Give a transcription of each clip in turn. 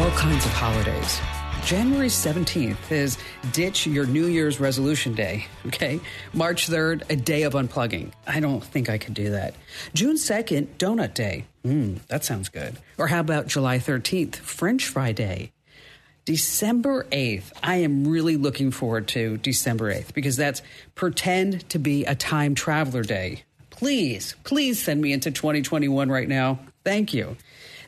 all kinds of holidays. January 17th is Ditch Your New Year's Resolution Day, okay? March 3rd, a day of unplugging. I don't think I could do that. June 2nd, Donut Day. Mmm, that sounds good. Or how about July 13th, French Fry Day? December 8th, I am really looking forward to December 8th because that's Pretend to be a Time Traveler Day. Please, please send me into 2021 right now. Thank you.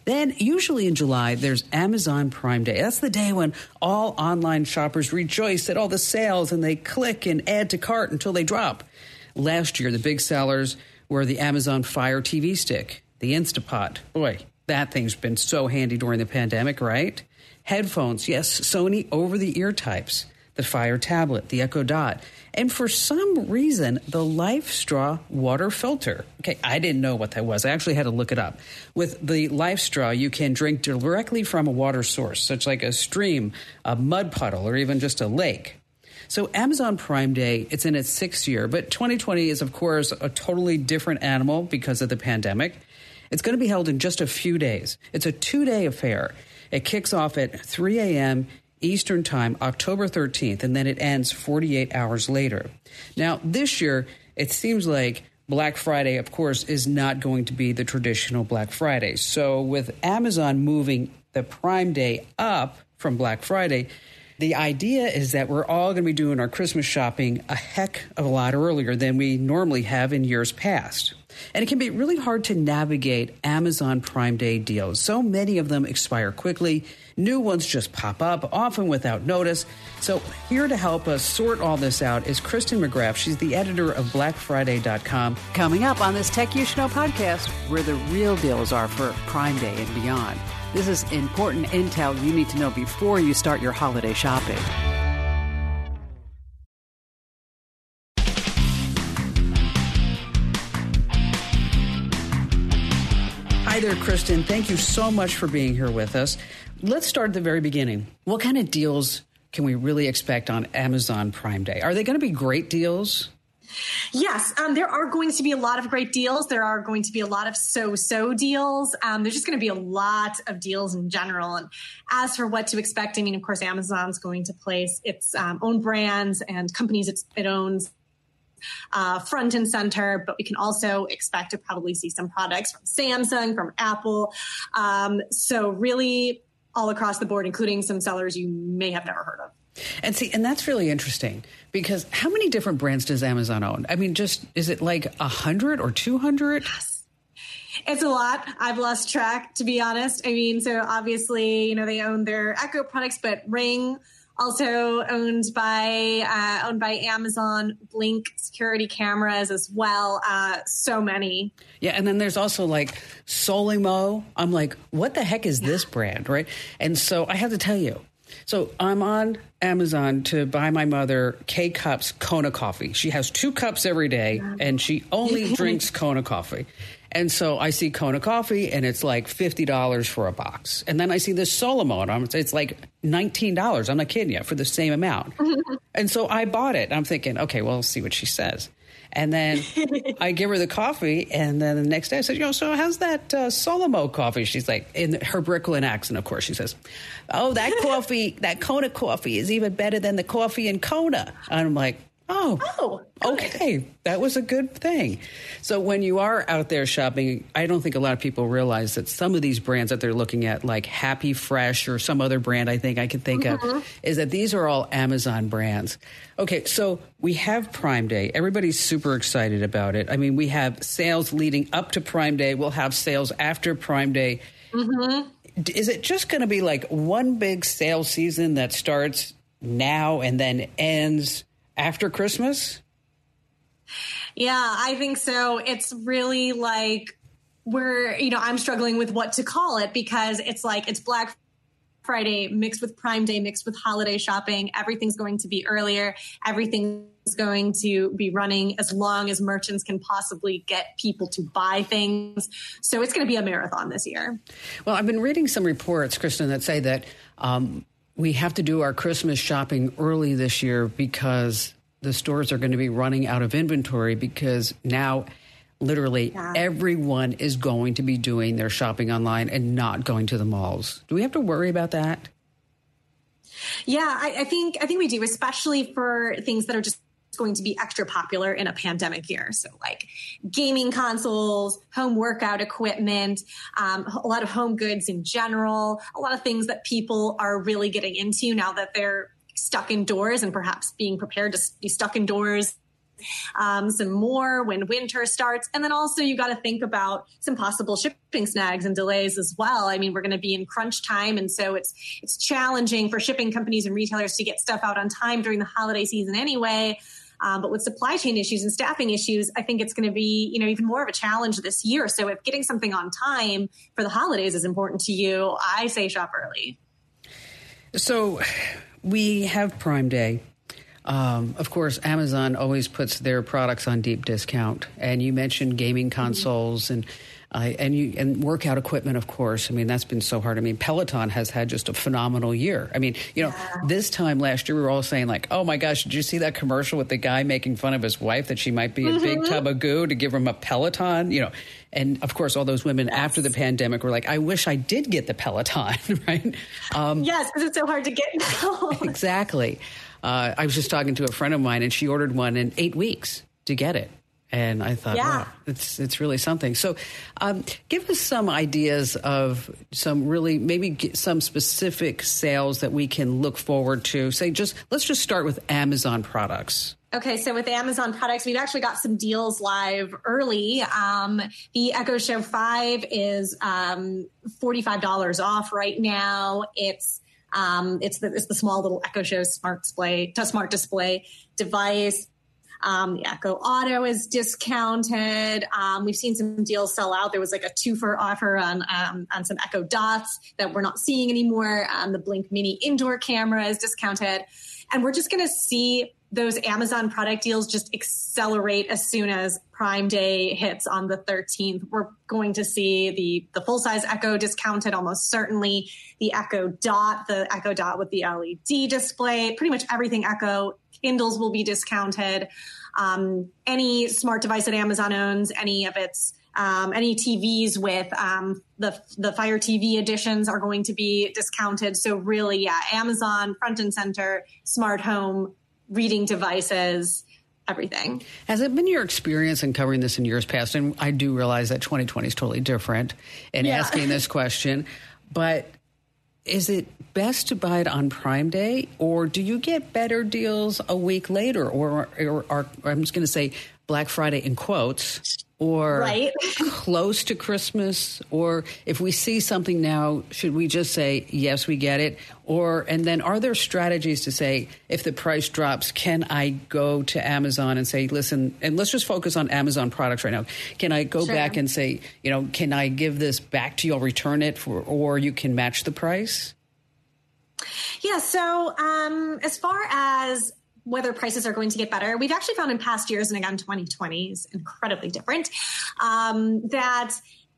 Then, usually in July, there's Amazon Prime Day. That's the day when all online shoppers rejoice at all the sales and they click and add to cart until they drop. Last year, the big sellers were the Amazon Fire TV stick, the Instapot. Boy, that thing's been so handy during the pandemic, right? Headphones, yes, Sony over the ear types, the Fire tablet, the Echo Dot and for some reason, the LifeStraw water filter. Okay, I didn't know what that was. I actually had to look it up. With the LifeStraw, you can drink directly from a water source, such like a stream, a mud puddle, or even just a lake. So Amazon Prime Day, it's in its sixth year, but 2020 is, of course, a totally different animal because of the pandemic. It's going to be held in just a few days. It's a two day affair. It kicks off at 3 a.m. Eastern Time, October 13th, and then it ends 48 hours later. Now, this year, it seems like Black Friday, of course, is not going to be the traditional Black Friday. So, with Amazon moving the Prime Day up from Black Friday, the idea is that we're all going to be doing our Christmas shopping a heck of a lot earlier than we normally have in years past. And it can be really hard to navigate Amazon Prime Day deals. So many of them expire quickly. New ones just pop up, often without notice. So, here to help us sort all this out is Kristin McGrath. She's the editor of BlackFriday.com. Coming up on this Tech You Should Know podcast, where the real deals are for Prime Day and beyond. This is important intel you need to know before you start your holiday shopping. Kristin. Thank you so much for being here with us. Let's start at the very beginning. What kind of deals can we really expect on Amazon Prime Day? Are they going to be great deals? Yes, um, there are going to be a lot of great deals. There are going to be a lot of so-so deals. Um, there's just going to be a lot of deals in general. And as for what to expect, I mean, of course, Amazon's going to place its um, own brands and companies it owns uh, front and center, but we can also expect to probably see some products from Samsung, from Apple. Um, so really all across the board, including some sellers you may have never heard of. And see, and that's really interesting because how many different brands does Amazon own? I mean, just is it like a hundred or two hundred? Yes. It's a lot. I've lost track, to be honest. I mean, so obviously, you know, they own their Echo products, but Ring, also owned by uh, owned by Amazon, Blink security cameras as well. Uh, so many. Yeah, and then there's also like Solimo. I'm like, what the heck is yeah. this brand, right? And so I have to tell you. So I'm on Amazon to buy my mother K Cups Kona coffee. She has two cups every day, and she only drinks Kona coffee. And so I see Kona coffee and it's like $50 for a box. And then I see this Solomon, it's like $19. I'm not kidding you for the same amount. and so I bought it. I'm thinking, okay, well, let's see what she says. And then I give her the coffee, and then the next day I said, "Yo, so how's that uh, Solimo coffee?" She's like, in her Brooklyn accent, of course, she says, "Oh, that coffee, that Kona coffee is even better than the coffee in Kona." And I'm like, Oh, oh okay. That was a good thing. So when you are out there shopping, I don't think a lot of people realize that some of these brands that they're looking at, like Happy Fresh or some other brand I think I can think mm-hmm. of, is that these are all Amazon brands. Okay, so we have Prime Day. Everybody's super excited about it. I mean, we have sales leading up to Prime Day. We'll have sales after Prime Day. Mm-hmm. Is it just going to be like one big sale season that starts now and then ends? After Christmas? Yeah, I think so. It's really like we're, you know, I'm struggling with what to call it because it's like it's Black Friday mixed with Prime Day, mixed with holiday shopping. Everything's going to be earlier. Everything's going to be running as long as merchants can possibly get people to buy things. So it's going to be a marathon this year. Well, I've been reading some reports, Kristin, that say that um, we have to do our Christmas shopping early this year because the stores are going to be running out of inventory because now literally yeah. everyone is going to be doing their shopping online and not going to the malls. Do we have to worry about that? Yeah, I, I think I think we do, especially for things that are just going to be extra popular in a pandemic year. So, like gaming consoles, home workout equipment, um, a lot of home goods in general, a lot of things that people are really getting into now that they're stuck indoors and perhaps being prepared to be stuck indoors um, some more when winter starts. And then also you got to think about some possible shipping snags and delays as well. I mean, we're going to be in crunch time. And so it's, it's challenging for shipping companies and retailers to get stuff out on time during the holiday season anyway. Um, but with supply chain issues and staffing issues, I think it's going to be, you know, even more of a challenge this year. So if getting something on time for the holidays is important to you, I say shop early. So we have Prime Day. Um, of course, Amazon always puts their products on deep discount, and you mentioned gaming consoles and uh, and you and workout equipment, of course. I mean, that's been so hard. I mean, Peloton has had just a phenomenal year. I mean, you know, yeah. this time last year we were all saying like, "Oh my gosh, did you see that commercial with the guy making fun of his wife that she might be a mm-hmm. big tub of goo to give him a Peloton?" You know, and of course, all those women yes. after the pandemic were like, "I wish I did get the Peloton," right? Um, yes, because it's so hard to get now. exactly. Uh, I was just talking to a friend of mine, and she ordered one in eight weeks to get it. And I thought, yeah. wow, it's it's really something. So, um, give us some ideas of some really maybe some specific sales that we can look forward to. Say, just let's just start with Amazon products. Okay, so with Amazon products, we've actually got some deals live early. Um, the Echo Show 5 is um, $45 off right now. It's um, it's the it's the small little Echo Show smart display, smart display device. Um, the Echo Auto is discounted. Um, we've seen some deals sell out. There was like a two for offer on um, on some Echo Dots that we're not seeing anymore. Um, the Blink Mini indoor camera is discounted, and we're just going to see those Amazon product deals just accelerate as soon as Prime Day hits on the 13th. We're going to see the the full size Echo discounted almost certainly. The Echo Dot, the Echo Dot with the LED display, pretty much everything Echo. Kindles will be discounted. Um, any smart device that Amazon owns, any of its um, any TVs with um, the the Fire TV editions are going to be discounted. So really, yeah, Amazon front and center, smart home reading devices, everything. Has it been your experience in covering this in years past? And I do realize that 2020 is totally different in yeah. asking this question, but is it best to buy it on Prime Day, or do you get better deals a week later, or, or, or I'm just going to say Black Friday in quotes? or right. close to Christmas? Or if we see something now, should we just say, yes, we get it? Or, and then are there strategies to say, if the price drops, can I go to Amazon and say, listen, and let's just focus on Amazon products right now. Can I go sure. back and say, you know, can I give this back to you? I'll return it for, or you can match the price? Yeah. So, um, as far as whether prices are going to get better. We've actually found in past years, and again, 2020 is incredibly different, um, that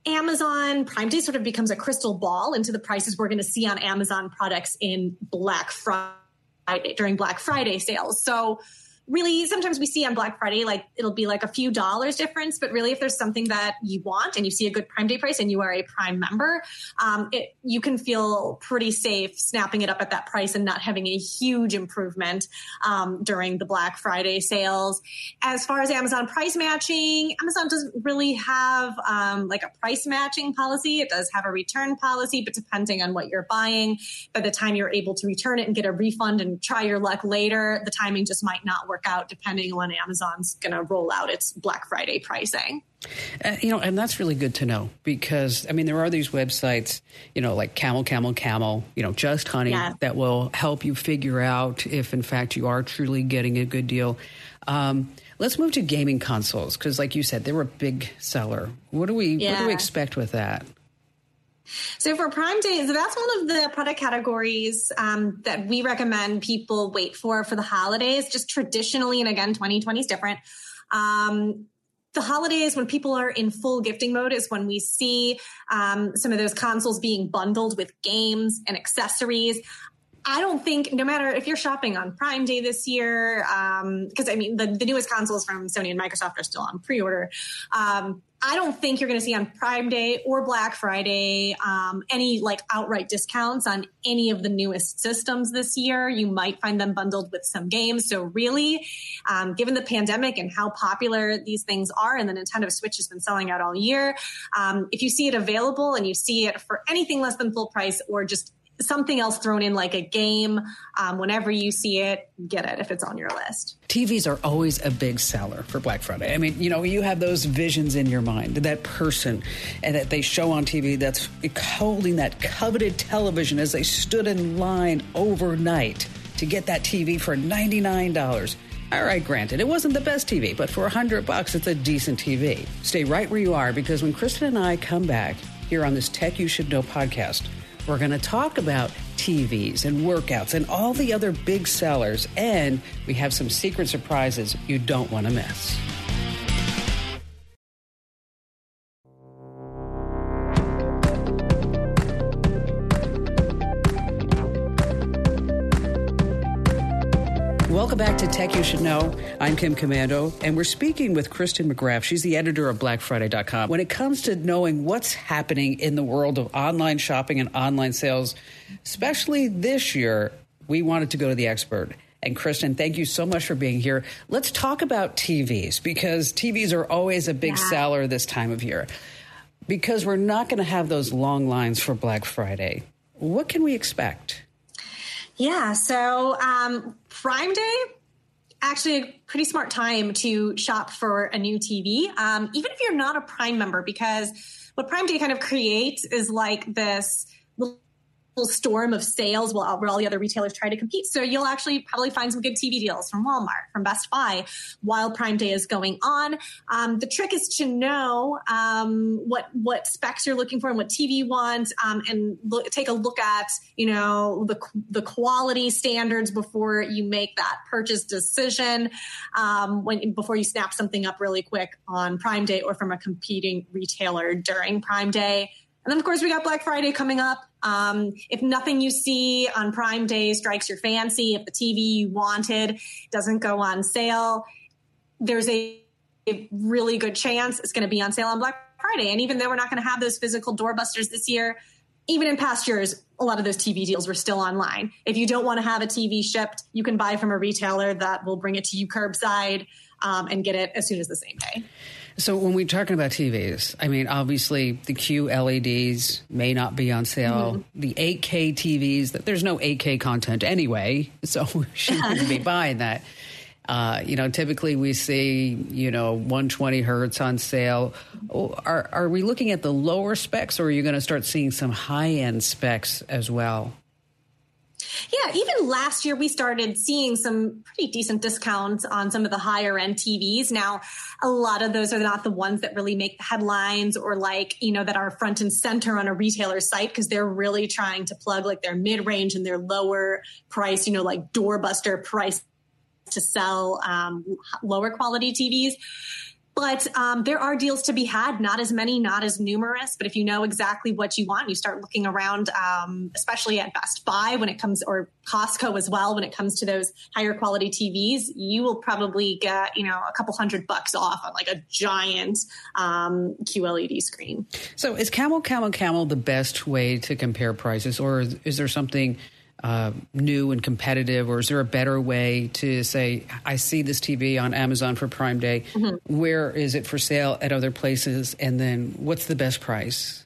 Amazon Prime Day sort of becomes a crystal ball into the prices we're going to see on Amazon products in Black Friday during Black Friday sales. So really sometimes we see on Black Friday, like it'll be like a few dollars difference, but really if there's something that you want and you see a good Prime Day price and you are a Prime member, um, it, you can feel pretty safe snapping it up at that price and not having a huge improvement um, during the Black Friday sales. As far as Amazon price matching, Amazon doesn't really have um, like a price matching policy. It does have a return policy, but depending on what you're buying, by the time you're able to return it and get a refund and try your luck later, the timing just might not work work out depending on when Amazon's going to roll out its Black Friday pricing. Uh, you know, and that's really good to know because I mean, there are these websites, you know, like Camel, Camel, Camel, you know, Just Honey, yeah. that will help you figure out if, in fact, you are truly getting a good deal. Um, let's move to gaming consoles because, like you said, they were a big seller. What do we yeah. what do we expect with that? So for Prime Day, so that's one of the product categories um, that we recommend people wait for for the holidays. Just traditionally, and again, 2020 is different. Um, the holidays when people are in full gifting mode is when we see um, some of those consoles being bundled with games and accessories I don't think, no matter if you're shopping on Prime Day this year, because um, I mean, the, the newest consoles from Sony and Microsoft are still on pre order. Um, I don't think you're going to see on Prime Day or Black Friday um, any like outright discounts on any of the newest systems this year. You might find them bundled with some games. So, really, um, given the pandemic and how popular these things are, and the Nintendo Switch has been selling out all year, um, if you see it available and you see it for anything less than full price or just something else thrown in like a game. Um, whenever you see it, get it if it's on your list. TVs are always a big seller for Black Friday. I mean, you know, you have those visions in your mind, that person and that they show on TV that's holding that coveted television as they stood in line overnight to get that TV for $99. All right, granted, it wasn't the best TV, but for 100 bucks, it's a decent TV. Stay right where you are because when Kristin and I come back here on this Tech You Should Know podcast, we're going to talk about TVs and workouts and all the other big sellers, and we have some secret surprises you don't want to miss. Tech You Should Know. I'm Kim Komando, and we're speaking with Kristin McGrath. She's the editor of BlackFriday.com. When it comes to knowing what's happening in the world of online shopping and online sales, especially this year, we wanted to go to the expert. And Kristin, thank you so much for being here. Let's talk about TVs because TVs are always a big yeah. seller this time of year. Because we're not going to have those long lines for Black Friday. What can we expect? Yeah. So, um, Prime Day, actually a pretty smart time to shop for a new TV, um, even if you're not a Prime member, because what Prime Day kind of creates is like this storm of sales while, all the other retailers try to compete. So you'll actually probably find some good TV deals from Walmart, from Best Buy while Prime Day is going on. Um, the trick is to know um, what what specs you're looking for and what TV you want, um, and look, take a look at you know the the quality standards before you make that purchase decision. Um, when before you snap something up really quick on Prime Day or from a competing retailer during Prime Day. And then, of course, we got Black Friday coming up. Um, if nothing you see on Prime Day strikes your fancy, if the TV you wanted doesn't go on sale, there's a, a really good chance it's going to be on sale on Black Friday. And even though we're not going to have those physical doorbusters this year, even in past years, a lot of those TV deals were still online. If you don't want to have a TV shipped, you can buy from a retailer that will bring it to you curbside um, and get it as soon as the same day. So when we're talking about TVs, I mean, obviously the QLEDs may not be on sale. Mm-hmm. The 8K TVs, that there's no 8K content anyway, so we shouldn't be buying that. Uh, you know, typically we see, you know, 120 hertz on sale. Are, are we looking at the lower specs or are you going to start seeing some high end specs as well? Yeah, even last year we started seeing some pretty decent discounts on some of the higher end TVs. Now, a lot of those are not the ones that really make the headlines or like, you know, that are front and center on a retailer site because they're really trying to plug like their mid range and their lower price, you know, like doorbuster price to sell um, lower quality TVs. But um, there are deals to be had, not as many, not as numerous. But if you know exactly what you want, you start looking around, um, especially at Best Buy when it comes, or Costco as well, when it comes to those higher quality TVs, you will probably get, you know, a couple hundred bucks off on like a giant um, QLED screen. So is Camel, Camel, Camel the best way to compare prices, or is there something? Uh, new and competitive, or is there a better way to say, I see this TV on Amazon for Prime Day? Mm-hmm. Where is it for sale at other places? And then what's the best price?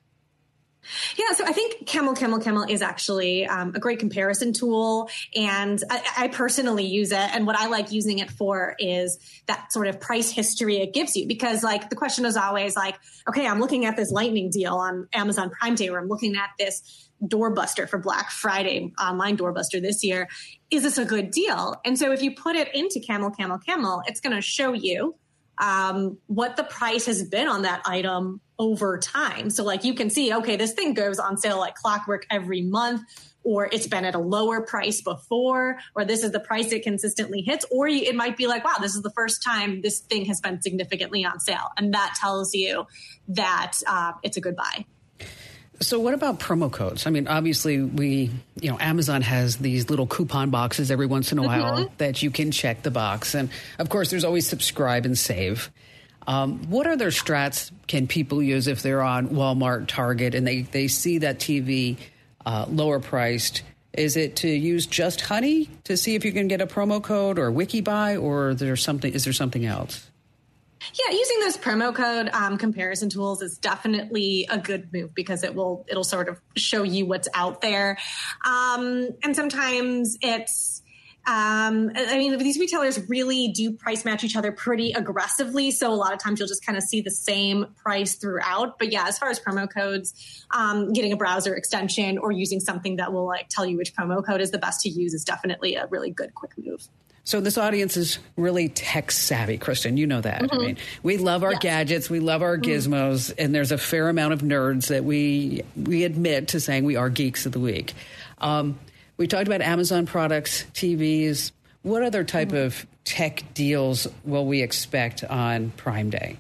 Yeah, so I think Camel Camel Camel is actually um, a great comparison tool, and I, I, personally use it. And what I like using it for is that sort of price history it gives you, because like the question is always like, okay, I'm looking at this lightning deal on Amazon Prime Day, or I'm looking at this doorbuster for Black Friday, online doorbuster this year. Is this a good deal? And so if you put it into Camel, Camel, Camel, it's going to show you um, what the price has been on that item over time. So like you can see, okay, this thing goes on sale like clockwork every month or it's been at a lower price before, or this is the price it consistently hits, or it might be like, wow, this is the first time this thing has been significantly on sale. And that tells you that uh, it's a good buy. So what about promo codes? I mean, obviously we, you know, Amazon has these little coupon boxes every once in a while mm-hmm. that you can check the box. And of course there's always subscribe and save. Um, what other strats can people use if they're on Walmart, Target, and they, they see that TV uh, lower priced? Is it to use just Honey to see if you can get a promo code or WikiBuy, or is there something? Is there something else? Yeah, using those promo code um, comparison tools is definitely a good move because it will it'll sort of show you what's out there, um, and sometimes it's. Um, I mean, these retailers really do price match each other pretty aggressively. So a lot of times you'll just kind of see the same price throughout. But yeah, as far as promo codes, um, getting a browser extension or using something that will like tell you which promo code is the best to use is definitely a really good quick move. So this audience is really tech savvy, Kristin. You know that. Mm-hmm. I mean, we love our yes. gadgets, we love our mm-hmm. gizmos, and there's a fair amount of nerds that we we admit to saying we are geeks of the week. Um, we talked about Amazon products, TVs. What other type mm-hmm. of tech deals will we expect on Prime Day?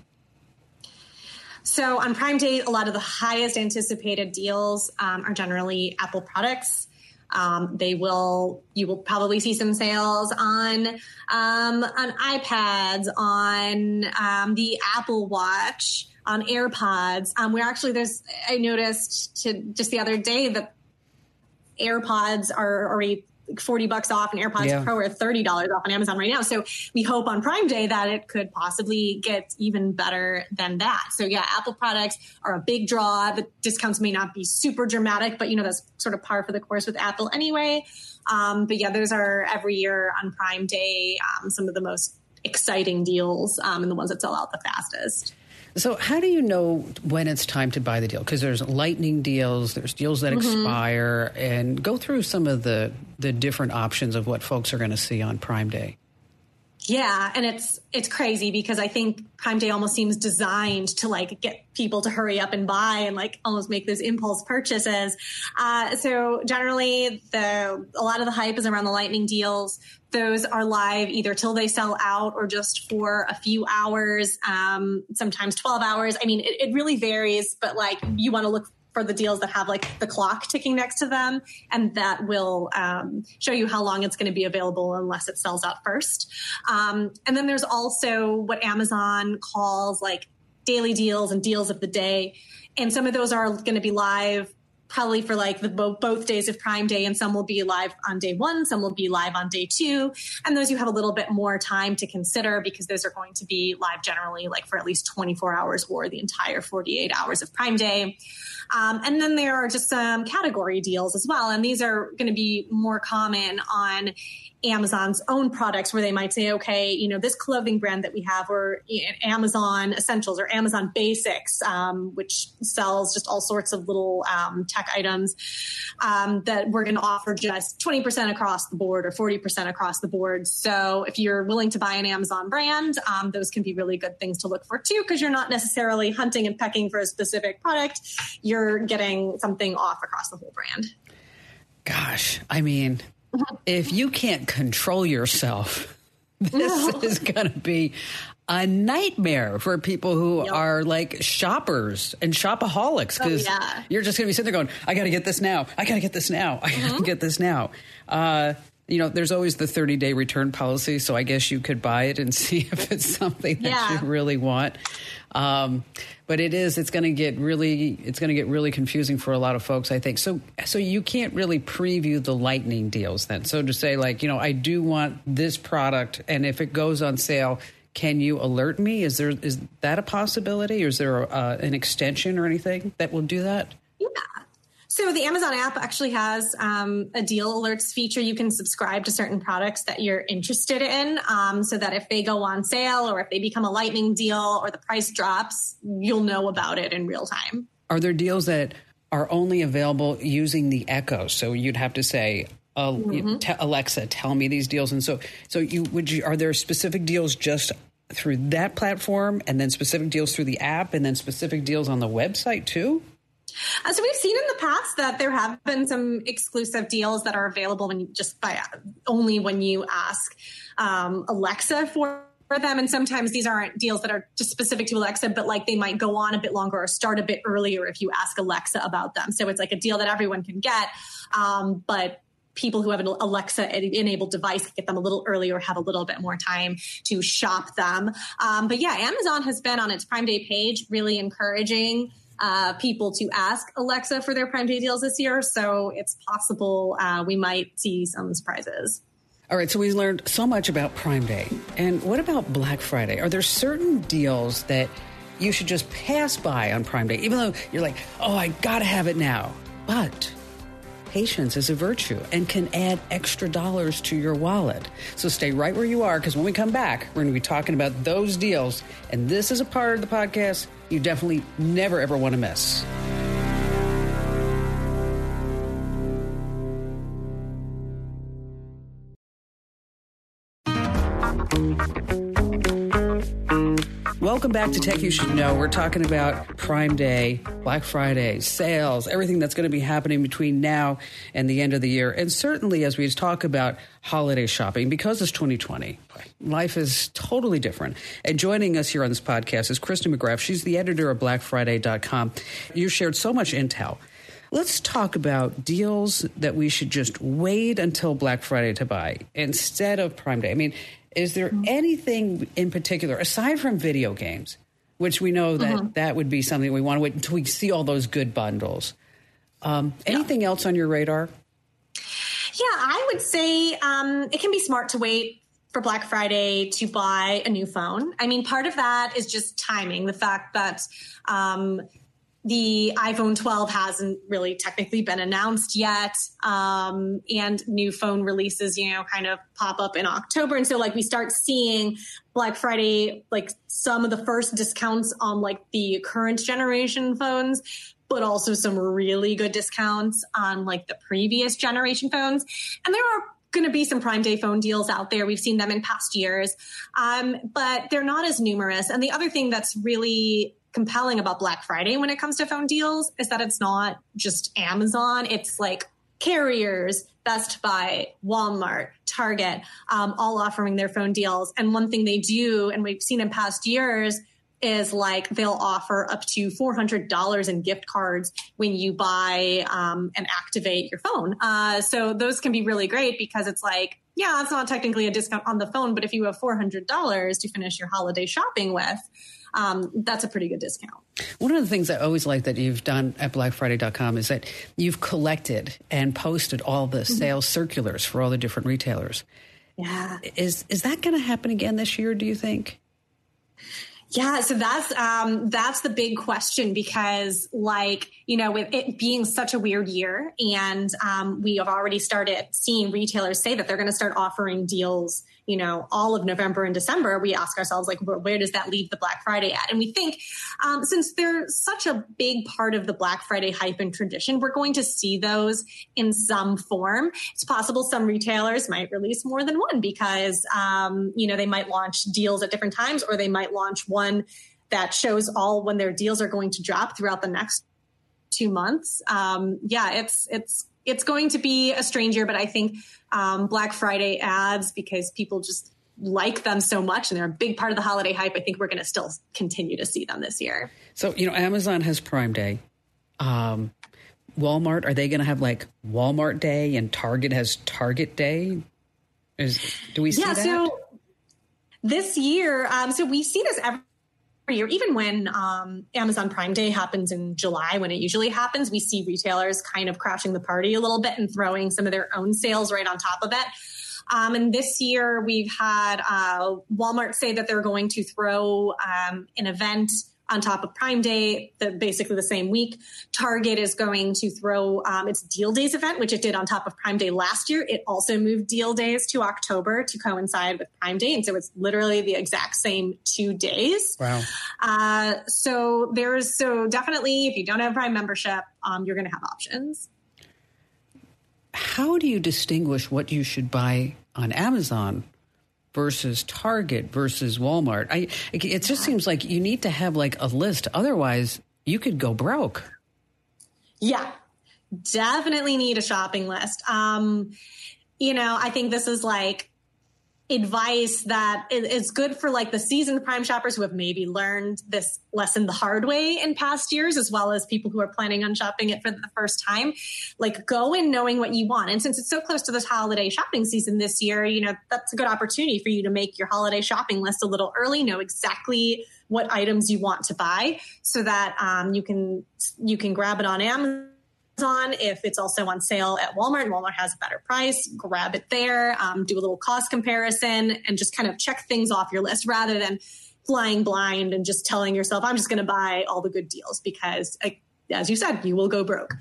So on Prime Day, a lot of the highest anticipated deals um, are generally Apple products. Um, they will, you will probably see some sales on, um, on iPads, on, um, the Apple Watch, on AirPods. Um, we're actually, there's, I noticed to just the other day that AirPods are already 40 bucks off and AirPods yeah. Pro are $30 off on Amazon right now. So we hope on Prime Day that it could possibly get even better than that. So yeah, Apple products are a big draw. The discounts may not be super dramatic, but you know, that's sort of par for the course with Apple anyway. Um, but yeah, those are every year on Prime Day, um, some of the most exciting deals um, and the ones that sell out the fastest. So, how do you know when it's time to buy the deal? Because there's lightning deals, there's deals that mm-hmm. expire, and go through some of the the different options of what folks are going to see on Prime Day. Yeah, and it's it's crazy because I think Prime Day almost seems designed to like get people to hurry up and buy and like almost make those impulse purchases. Uh, so generally, the a lot of the hype is around the lightning deals. Those are live either till they sell out or just for a few hours, um, sometimes twelve hours. I mean, it, it really varies, but like you want to look for the deals that have like the clock ticking next to them, and that will um, show you how long it's going to be available unless it sells out first. Um, and then there's also what Amazon calls like daily deals and deals of the day, and some of those are going to be live probably for like the both, both days of Prime Day, and some will be live on day one, some will be live on day two, and those you have a little bit more time to consider because those are going to be live generally like for at least 24 hours or the entire 48 hours of Prime Day. Um, and then there are just some category deals as well, and these are going to be more common on Amazon's own products where they might say, okay, you know, this clothing brand that we have, or Amazon Essentials or Amazon Basics, um, which sells just all sorts of little um, tech items, um, that we're going to offer just 20% across the board or 40% across the board. So if you're willing to buy an Amazon brand, um, those can be really good things to look for too, because you're not necessarily hunting and pecking for a specific product. You're getting something off across the whole brand. Gosh, I mean, if you can't control yourself, this no. is going to be a nightmare for people who yep. are like shoppers and shopaholics because oh, yeah. you're just going to be sitting there going, I got to get this now. I got to get this now. I got to mm-hmm. get this now. Uh, you know, there's always the 30 day return policy. So I guess you could buy it and see if it's something that yeah. you really want. Um, but it is it's going to get really it's going to get really confusing for a lot of folks i think so so you can't really preview the lightning deals then so to say like you know i do want this product and if it goes on sale can you alert me is there is that a possibility or is there uh, an extension or anything that will do that yeah so the Amazon app actually has um, a deal alerts feature. You can subscribe to certain products that you're interested in, um, so that if they go on sale or if they become a lightning deal or the price drops, you'll know about it in real time. Are there deals that are only available using the Echo? So you'd have to say, uh, mm-hmm. t- Alexa, tell me these deals. And so, so you would you, are there specific deals just through that platform, and then specific deals through the app, and then specific deals on the website too? Uh, so we've seen in the past that there have been some exclusive deals that are available when you just by only when you ask um, Alexa for them. And sometimes these aren't deals that are just specific to Alexa, but like they might go on a bit longer or start a bit earlier if you ask Alexa about them. So it's like a deal that everyone can get. Um, but people who have an Alexa enabled device get them a little earlier, have a little bit more time to shop them. Um, but yeah, Amazon has been on its Prime Day page really encouraging uh, people to ask Alexa for their Prime Day deals this year. So it's possible uh, we might see some surprises. All right, so we learned so much about Prime Day. And what about Black Friday? Are there certain deals that you should just pass by on Prime Day, even though you're like, oh, I gotta have it now? But patience is a virtue and can add extra dollars to your wallet. So stay right where you are because when we come back, we're going to be talking about those deals. And this is a part of the podcast you definitely never ever want to miss. Welcome back to Tech You Should Know. We're talking about Prime Day, Black Friday, sales, everything that's going to be happening between now and the end of the year. And certainly as we talk about holiday shopping, because it's 2020, life is totally different. And joining us here on this podcast is Kristin McGrath. She's the editor of BlackFriday.com. You shared so much intel. Let's talk about deals that we should just wait until Black Friday to buy instead of Prime Day. I mean, is there mm-hmm. anything in particular, aside from video games, which we know that mm-hmm. that would be something we want to wait until we see all those good bundles? Um, anything yeah. else on your radar? Yeah, I would say um, it can be smart to wait for Black Friday to buy a new phone. I mean, part of that is just timing. The fact that um, the iPhone 12 hasn't really technically been announced yet. Um, and new phone releases, you know, kind of pop up in October. And so like we start seeing Black Friday, like some of the first discounts on like the current generation phones, but also some really good discounts on like the previous generation phones. And there are going to be some prime day phone deals out there. We've seen them in past years, um, but they're not as numerous. And the other thing that's really compelling about Black Friday when it comes to phone deals is that it's not just Amazon. It's like carriers, Best Buy, Walmart, Target, um, all offering their phone deals. And one thing they do, and we've seen in past years, is like they'll offer up to $400 in gift cards when you buy um, and activate your phone. Uh, so those can be really great because it's like, yeah, it's not technically a discount on the phone, but if you have $400 to finish your holiday shopping with, um, that's a pretty good discount. One of the things I always like that you've done at blackfriday.com is that you've collected and posted all the mm-hmm. sales circulars for all the different retailers. Yeah. Is is that going to happen again this year, do you think? Yeah, so that's um, that's the big question because, like, you know, with it being such a weird year, and um, we have already started seeing retailers say that they're going to start offering deals you know, all of November and December, we ask ourselves, like, where, where does that leave the Black Friday at? And we think um, since they're such a big part of the Black Friday hype and tradition, we're going to see those in some form. It's possible some retailers might release more than one because, um, you know, they might launch deals at different times or they might launch one that shows all when their deals are going to drop throughout the next two months. Um, yeah, it's it's it's going to be a stranger, but I think um, Black Friday ads because people just like them so much and they're a big part of the holiday hype. I think we're going to still continue to see them this year. So, you know, Amazon has Prime Day. Um, Walmart, are they going to have like Walmart Day and Target has Target Day? Is, do we see that? yeah, that? So this year, um, so we see this every year, even when um, Amazon Prime Day happens in July, when it usually happens, we see retailers kind of crashing the party a little bit and throwing some of their own sales right on top of it. Um, and this year, we've had uh, Walmart say that they're going to throw um, an event on top of Prime Day, the, basically the same week. Target is going to throw um, its Deal Days event, which it did on top of Prime Day last year. It also moved Deal Days to October to coincide with Prime Day. And so it's literally the exact same two days. Wow. Uh, so there's, so definitely, if you don't have Prime membership, um, you're going to have options. How do you distinguish what you should buy on Amazon versus Target versus Walmart. I it just seems like you need to have like a list otherwise you could go broke. Yeah. Definitely need a shopping list. Um you know, I think this is like advice that is good for like the seasoned prime shoppers who have maybe learned this lesson the hard way in past years, as well as people who are planning on shopping it for the first time. Like go in knowing what you want. And since it's so close to this holiday shopping season this year, you know, that's a good opportunity for you to make your holiday shopping list a little early, know exactly what items you want to buy so that um, you can you can grab it on Amazon on. If it's also on sale at Walmart and Walmart has a better price, grab it there, um, do a little cost comparison, and just kind of check things off your list rather than flying blind and just telling yourself, I'm just going to buy all the good deals because, as you said, you will go broke.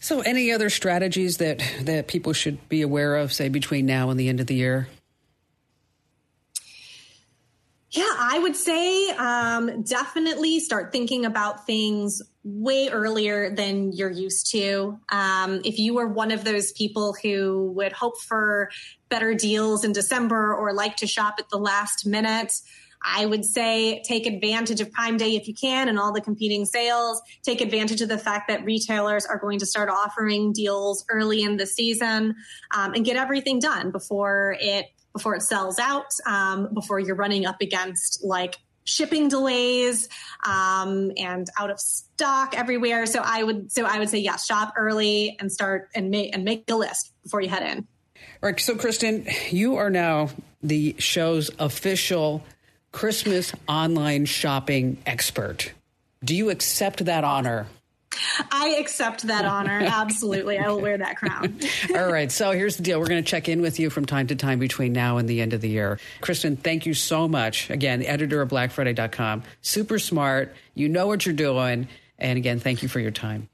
So, any other strategies that, that people should be aware of, say, between now and the end of the year? Yeah, I would say um, definitely start thinking about things way earlier than you're used to. Um, if you were one of those people who would hope for better deals in December or like to shop at the last minute, I would say take advantage of Prime Day if you can and all the competing sales. Take advantage of the fact that retailers are going to start offering deals early in the season um, and get everything done before it before it sells out, um, before you're running up against like shipping delays um, and out of stock everywhere. So I would so I would say yes, shop early and start and make and make a list before you head in. All right, so Kristin, you are now the show's official Christmas online shopping expert. Do you accept that honor? I accept that honor. Absolutely. I will wear that crown. All right. So here's the deal. We're going to check in with you from time to time between now and the end of the year. Kristin, thank you so much. Again, editor of BlackFriday.com. Super smart. You know what you're doing. And again, thank you for your time.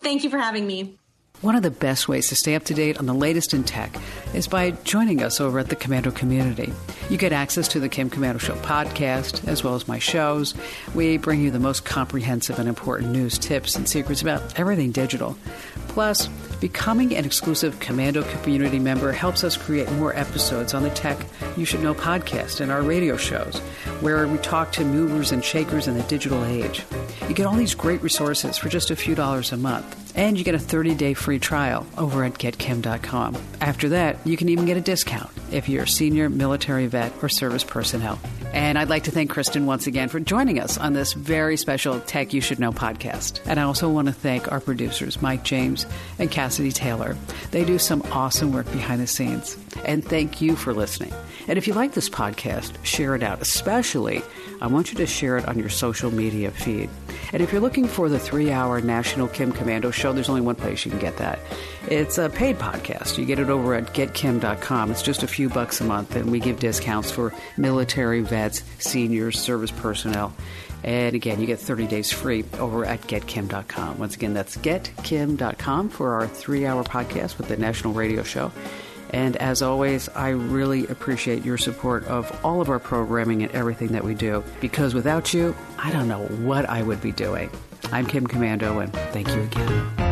Thank you for having me. One of the best ways to stay up to date on the latest in tech is by joining us over at the Komando community. You get access to the Kim Komando Show podcast, as well as my shows. We bring you the most comprehensive and important news, tips, and secrets about everything digital. Plus, becoming an exclusive Komando community member helps us create more episodes on the Tech You Should Know podcast and our radio shows, where we talk to movers and shakers in the digital age. You get all these great resources for just a few dollars a month. And you get a 30 day free trial over at getkim.com. After that, you can even get a discount if you're a senior military vet or service personnel. And I'd like to thank Kristin once again for joining us on this very special Tech You Should Know podcast. And I also want to thank our producers, Mike James and Cassidy Taylor. They do some awesome work behind the scenes. And thank you for listening. And if you like this podcast, share it out. Especially, I want you to share it on your social media feed. And if you're looking for the three hour National Kim Komando show, there's only one place you can get that. It's a paid podcast. You get it over at getkim.com. It's just a few bucks a month, and we give discounts for military vets, seniors, service personnel. And again, you get 30 days free over at getkim.com. Once again, that's getkim.com for our three hour podcast with the National Radio Show. And as always, I really appreciate your support of all of our programming and everything that we do because without you, I don't know what I would be doing. I'm Kim Komando, and thank you again.